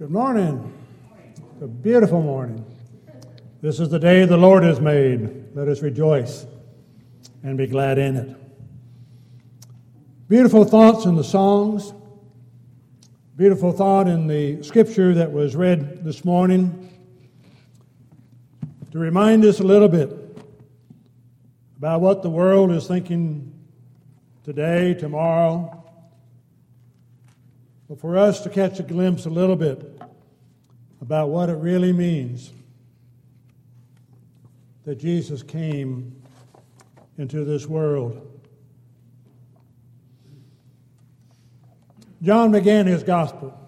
Good morning. It's a beautiful morning. This is the day the Lord has made. Let us rejoice and be glad in it. Beautiful thoughts in the songs. Beautiful thought in the scripture that was read this morning to remind us a little bit about what the world is thinking today, tomorrow, but for us to catch a glimpse a little bit about what it really means that Jesus came into this world. John began his gospel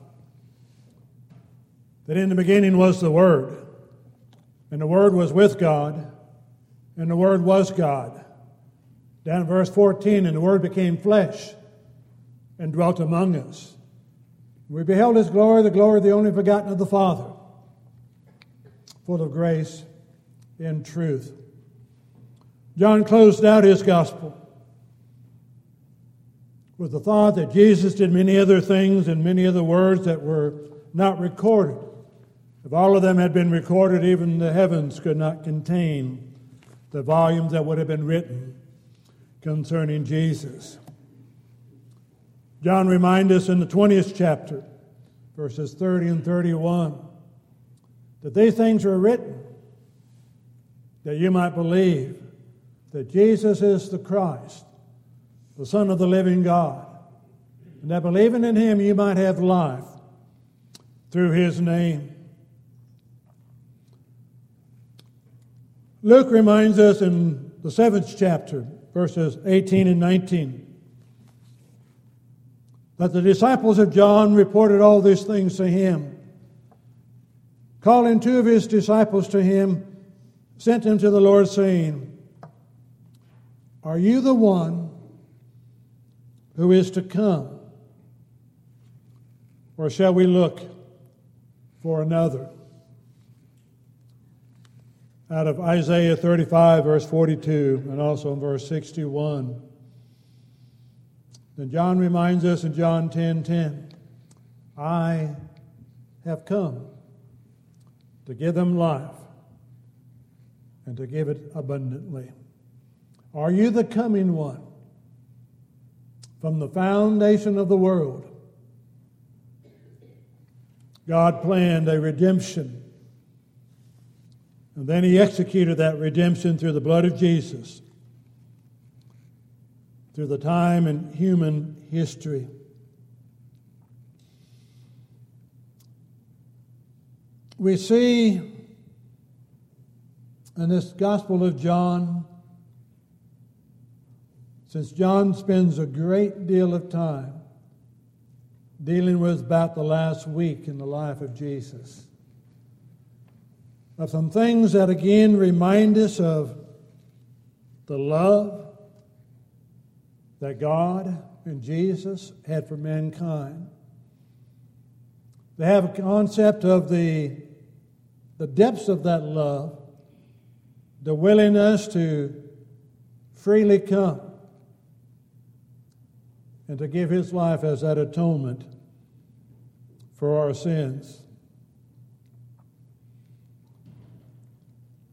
that in the beginning was the Word, and the Word was with God, and the Word was God. Down in verse 14, and the Word became flesh and dwelt among us. We beheld his glory, the glory of the only begotten of the Father, full of grace and truth. John closed out his gospel with the thought that Jesus did many other things and many other words that were not recorded. If all of them had been recorded, even the heavens could not contain the volumes that would have been written concerning Jesus. John reminds us in the 20th chapter, verses 30 and 31, that these things were written that you might believe that Jesus is the Christ, the Son of the living God, and that believing in him you might have life through his name. Luke reminds us in the seventh chapter, verses 18 and 19 that the disciples of John reported all these things to him. Calling two of his disciples to him, sent them to the Lord, saying, Are you the one who is to come? Or shall we look for another? Out of Isaiah 35, verse 42, and also in verse 61. Then John reminds us in John 10 10, I have come to give them life and to give it abundantly. Are you the coming one? From the foundation of the world, God planned a redemption. And then he executed that redemption through the blood of Jesus through the time in human history. We see in this Gospel of John, since John spends a great deal of time dealing with about the last week in the life of Jesus, of some things that again remind us of the love that God and Jesus had for mankind. They have a concept of the, the depths of that love, the willingness to freely come and to give his life as that atonement for our sins.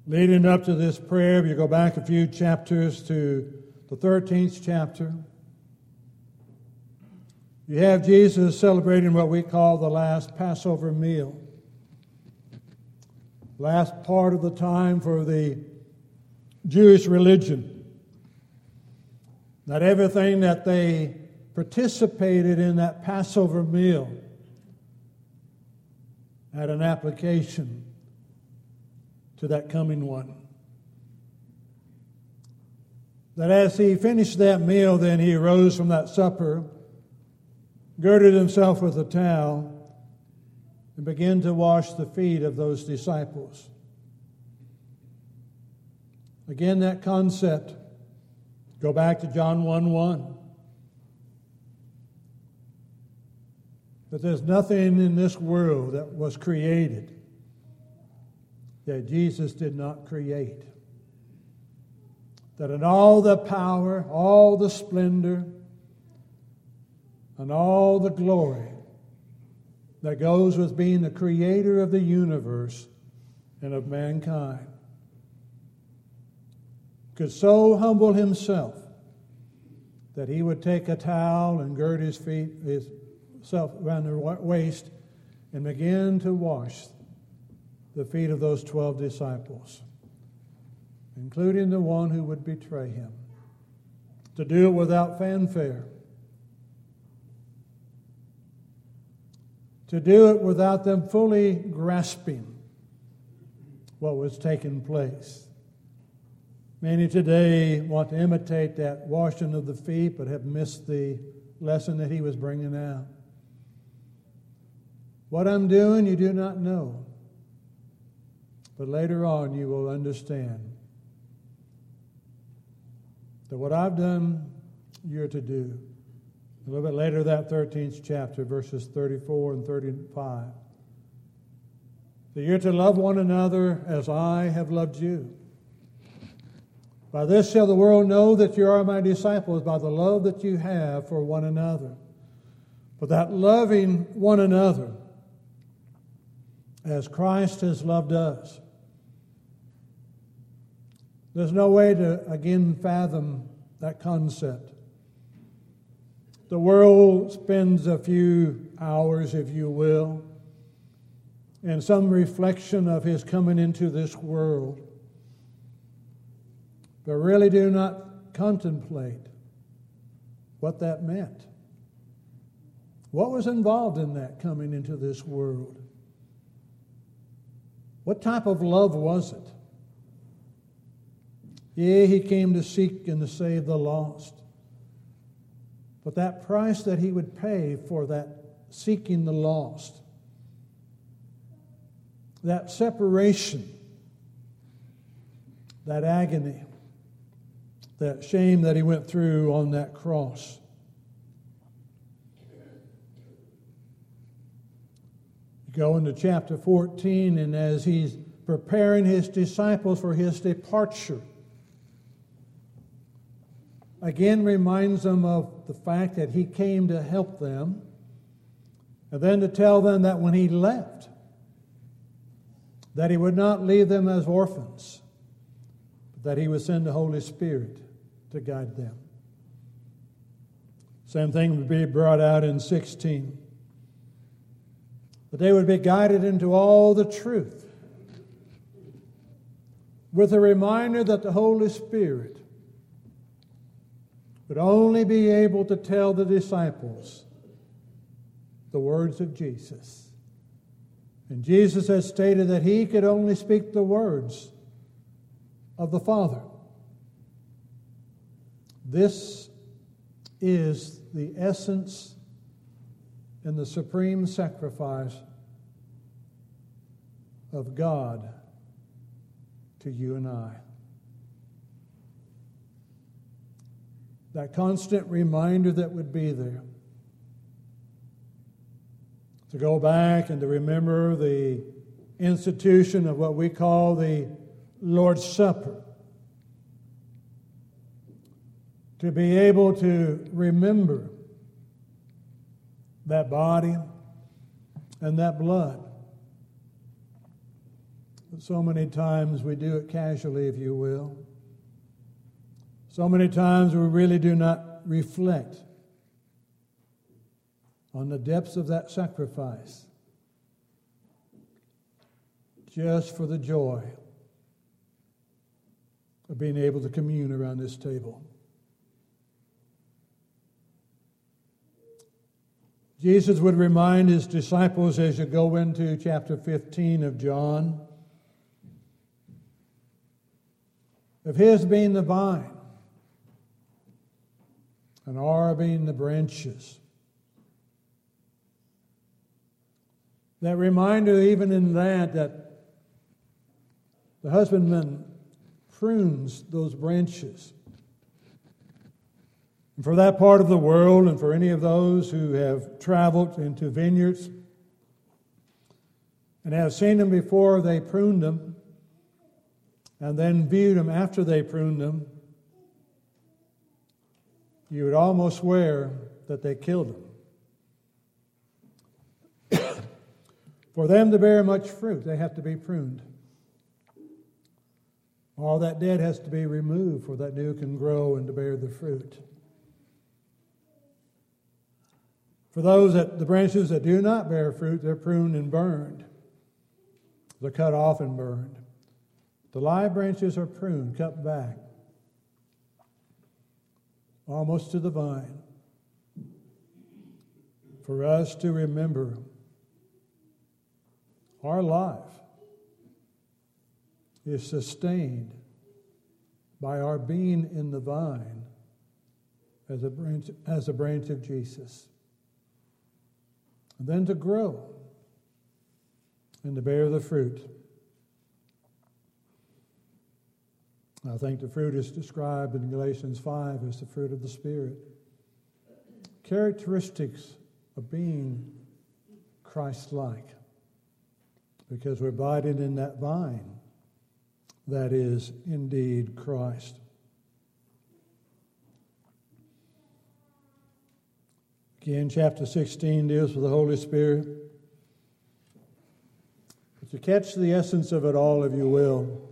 Leading up to this prayer, if you go back a few chapters to the 13th chapter, you have Jesus celebrating what we call the last Passover meal. Last part of the time for the Jewish religion. Not everything that they participated in that Passover meal had an application to that coming one that as he finished that meal, then he arose from that supper, girded himself with a towel, and began to wash the feet of those disciples. Again, that concept. Go back to John 1 1. That there's nothing in this world that was created that Jesus did not create that in all the power, all the splendor, and all the glory that goes with being the creator of the universe and of mankind, could so humble himself that he would take a towel and gird his feet, himself around the waist, and begin to wash the feet of those 12 disciples, including the one who would betray him. To do it without fanfare. To do it without them fully grasping what was taking place. Many today want to imitate that washing of the feet, but have missed the lesson that he was bringing out. What I'm doing, you do not know. But later on, you will understand that what I've done, you're to do. A little bit later, that 13th chapter, verses 34 and 35. That you're to love one another as I have loved you. By this shall the world know that you are my disciples, by the love that you have for one another. But that loving one another as Christ has loved us. There's no way to again fathom that concept. The world spends a few hours, if you will, in some reflection of his coming into this world but really do not contemplate what that meant. What was involved in that coming into this world? What type of love was it? Yea, he came to seek and to save the lost. But that price that he would pay for that seeking the lost, that separation, that agony, that shame that he went through on that cross. You go into chapter 14, and as he's preparing his disciples for his departure, again reminds them of the fact that he came to help them, and then to tell them that when he left, that he would not leave them as orphans, but that he would send the Holy Spirit to guide them. Same thing would be brought out in 16. That they would be guided into all the truth with a reminder that the Holy Spirit would only be able to tell the disciples the words of Jesus. And Jesus has stated that he could only speak the words of the Father. This is the essence and the supreme sacrifice of God to you and I. That constant reminder that would be there. To go back and to remember the institution of what we call the Lord's Supper to be able to remember that body and that blood. But so many times we do it casually, if you will. So many times we really do not reflect on the depths of that sacrifice just for the joy of being able to commune around this table. Jesus would remind his disciples as you go into chapter 15 of John of his being the vine and our being the branches. That reminder, even in that, that the husbandman prunes those branches and for that part of the world, and for any of those who have traveled into vineyards and have seen them before they pruned them, and then viewed them after they pruned them, you would almost swear that they killed them. For them to bear much fruit, they have to be pruned. All that dead has to be removed for that new can grow and to bear the fruit. For those that the branches that do not bear fruit, they're pruned and burned. They're cut off and burned. The live branches are pruned, cut back, almost to the vine, for us to remember our life is sustained by our being in the vine as a branch, as a branch of Jesus. And then to grow and to bear the fruit. I think the fruit is described in Galatians 5 as the fruit of the Spirit. Characteristics of being Christ like, because we're abiding in that vine that is indeed Christ. Again, chapter 16 deals with the Holy Spirit. But to catch the essence of it all, if you will,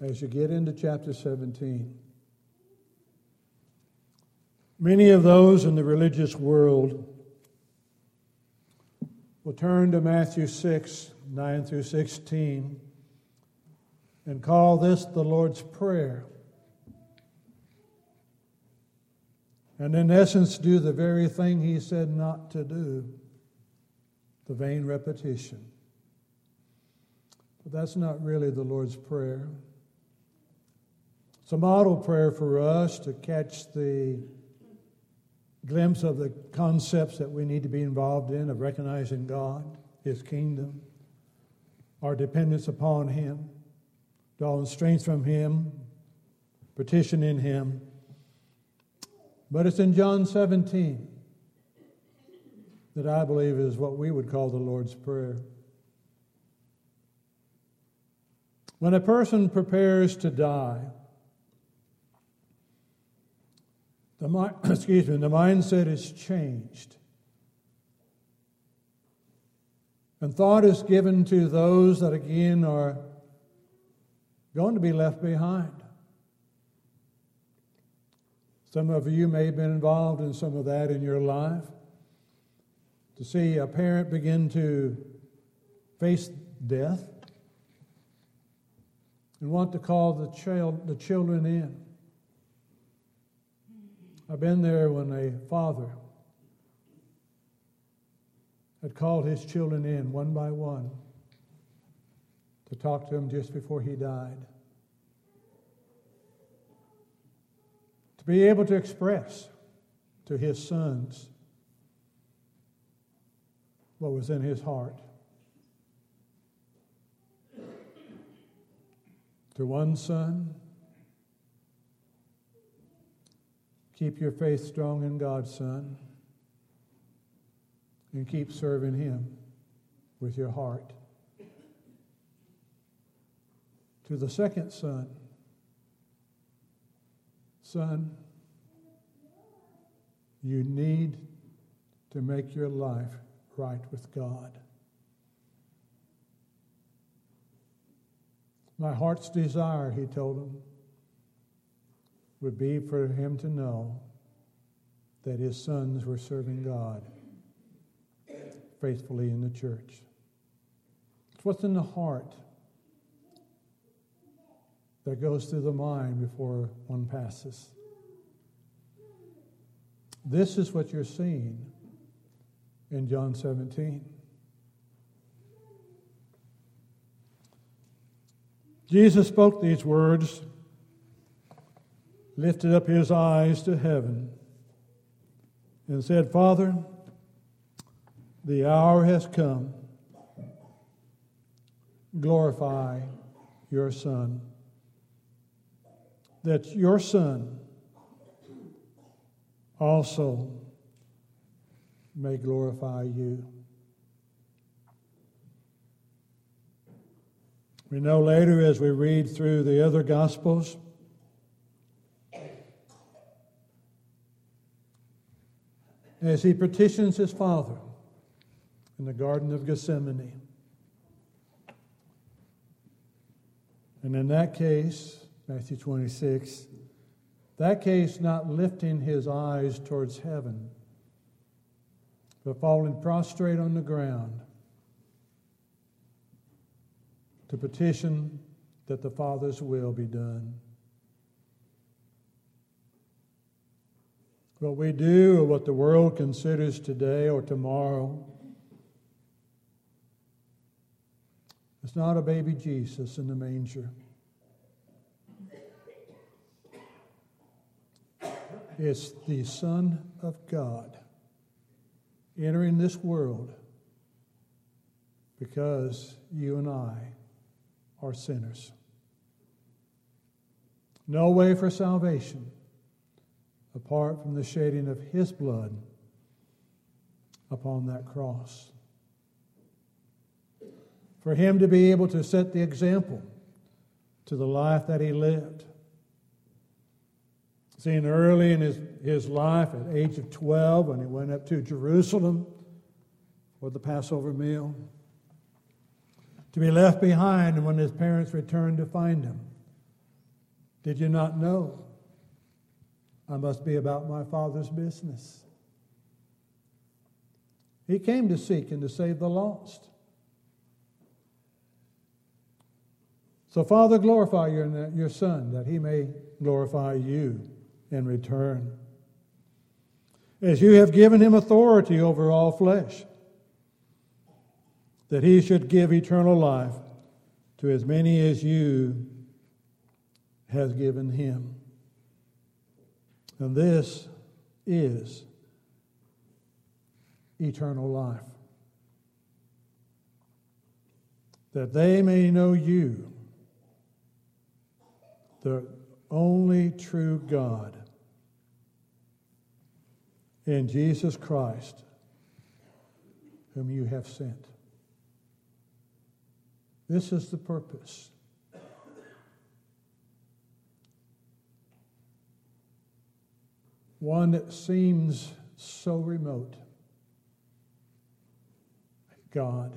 as you get into chapter 17. Many of those in the religious world will turn to Matthew 6, 9 through 16, and call this the Lord's Prayer. And in essence, do the very thing he said not to do the vain repetition. But that's not really the Lord's Prayer. It's a model prayer for us to catch the glimpse of the concepts that we need to be involved in of recognizing God, His kingdom, our dependence upon Him, drawing strength from Him, petitioning Him. But it's in John 17 that I believe is what we would call the Lord's Prayer. When a person prepares to die, The, excuse me, the mindset is changed. And thought is given to those that again are going to be left behind. Some of you may have been involved in some of that in your life. To see a parent begin to face death and want to call the child the children in. I've been there when a father had called his children in one by one to talk to him just before he died. To be able to express to his sons what was in his heart. To one son, Keep your faith strong in God, son, and keep serving Him with your heart. To the second son, son, you need to make your life right with God. My heart's desire, he told him, would be for him to know that his sons were serving God faithfully in the church. It's what's in the heart that goes through the mind before one passes. This is what you're seeing in John 17. Jesus spoke these words lifted up his eyes to heaven and said, Father, the hour has come. Glorify your Son, that your Son also may glorify you. We know later as we read through the other Gospels as he petitions his father in the Garden of Gethsemane. And in that case, Matthew 26, that case not lifting his eyes towards heaven, but falling prostrate on the ground to petition that the Father's will be done. What we do or what the world considers today or tomorrow is not a baby Jesus in the manger. It's the Son of God entering this world because you and I are sinners. No way for salvation apart from the shedding of His blood upon that cross. For Him to be able to set the example to the life that He lived Seen early in his, his life, at age of 12, when he went up to Jerusalem for the Passover meal, to be left behind when his parents returned to find him. Did you not know? I must be about my father's business. He came to seek and to save the lost. So, Father, glorify your, your Son that he may glorify you in return. As you have given him authority over all flesh, that he should give eternal life to as many as you has given him. And this is eternal life. That they may know you, the only true God in Jesus Christ, whom you have sent. This is the purpose. One that seems so remote. God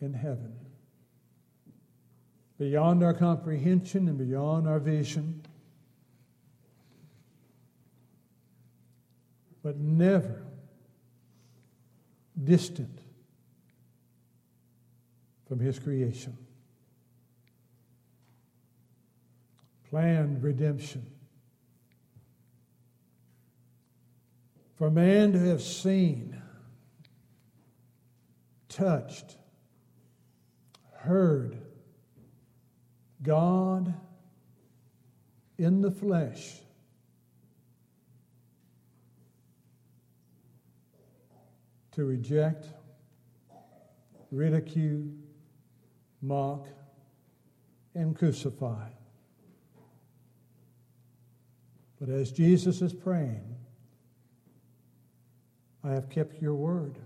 in heaven. Beyond our comprehension and beyond our vision. but never distant from his creation. Planned redemption. For man to have seen, touched, heard God in the flesh to reject, ridicule, mock, and crucify. But as Jesus is praying, I have kept your word.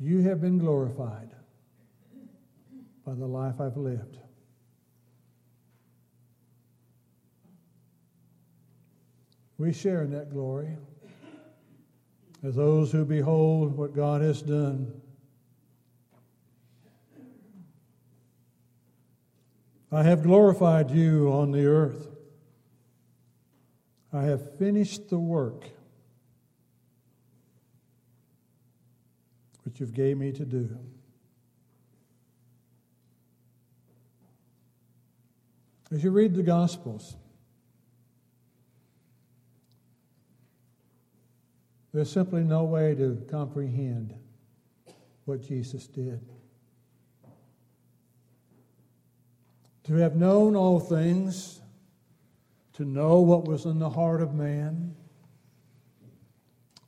You have been glorified by the life I've lived. We share in that glory as those who behold what God has done. I have glorified you on the earth. I have finished the work which you've gave me to do. As you read the Gospels, There's simply no way to comprehend what Jesus did. To have known all things, to know what was in the heart of man,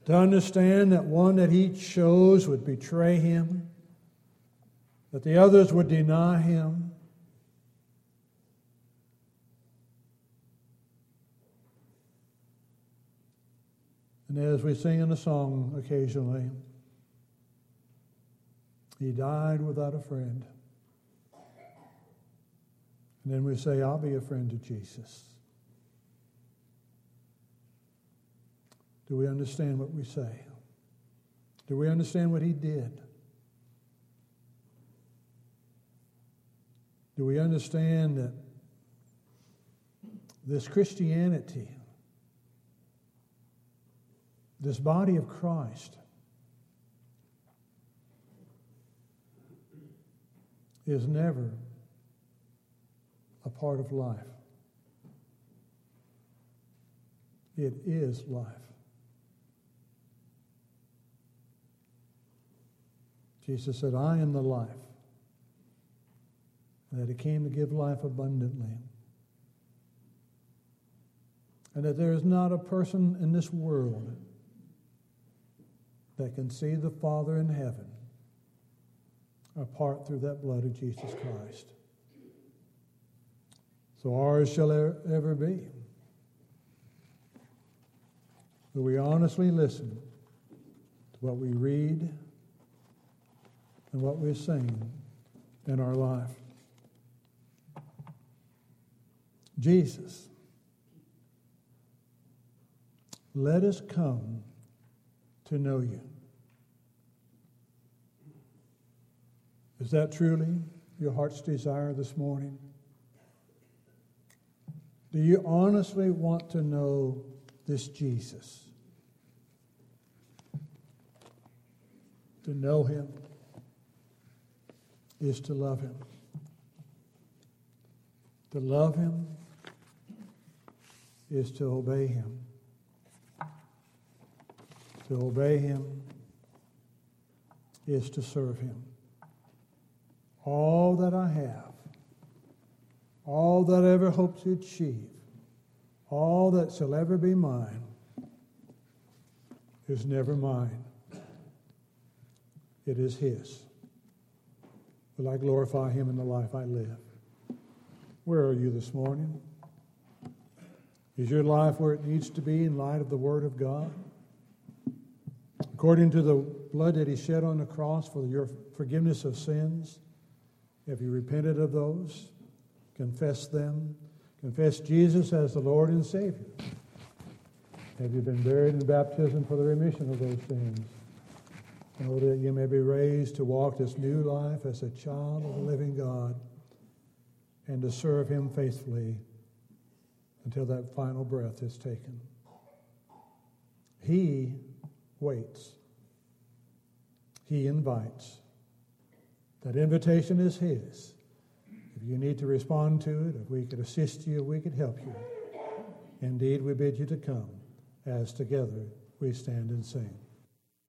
to understand that one that he chose would betray him, that the others would deny him, And as we sing in a song occasionally, he died without a friend. And then we say, I'll be a friend to Jesus. Do we understand what we say? Do we understand what he did? Do we understand that this Christianity, this body of Christ, is never a part of life. It is life. Jesus said, I am the life. And that he came to give life abundantly. And that there is not a person in this world that can see the Father in heaven apart through that blood of Jesus Christ. So ours shall ever be. Will we honestly listen to what we read and what we sing in our life? Jesus, let us come to know you. Is that truly your heart's desire this morning? Do you honestly want to know this Jesus? To know him is to love him. To love him is to obey him. To obey him is to serve him all that I have, all that I ever hope to achieve, all that shall ever be mine, is never mine. It is His. Will I glorify Him in the life I live? Where are you this morning? Is your life where it needs to be in light of the Word of God? According to the blood that He shed on the cross for your forgiveness of sins? Have you repented of those? Confess them. Confess Jesus as the Lord and Savior. Have you been buried in baptism for the remission of those sins? In that you may be raised to walk this new life as a child of the living God and to serve Him faithfully until that final breath is taken. He waits. He invites. That invitation is His. If you need to respond to it, if we could assist you, if we could help you, indeed we bid you to come as together we stand and sing.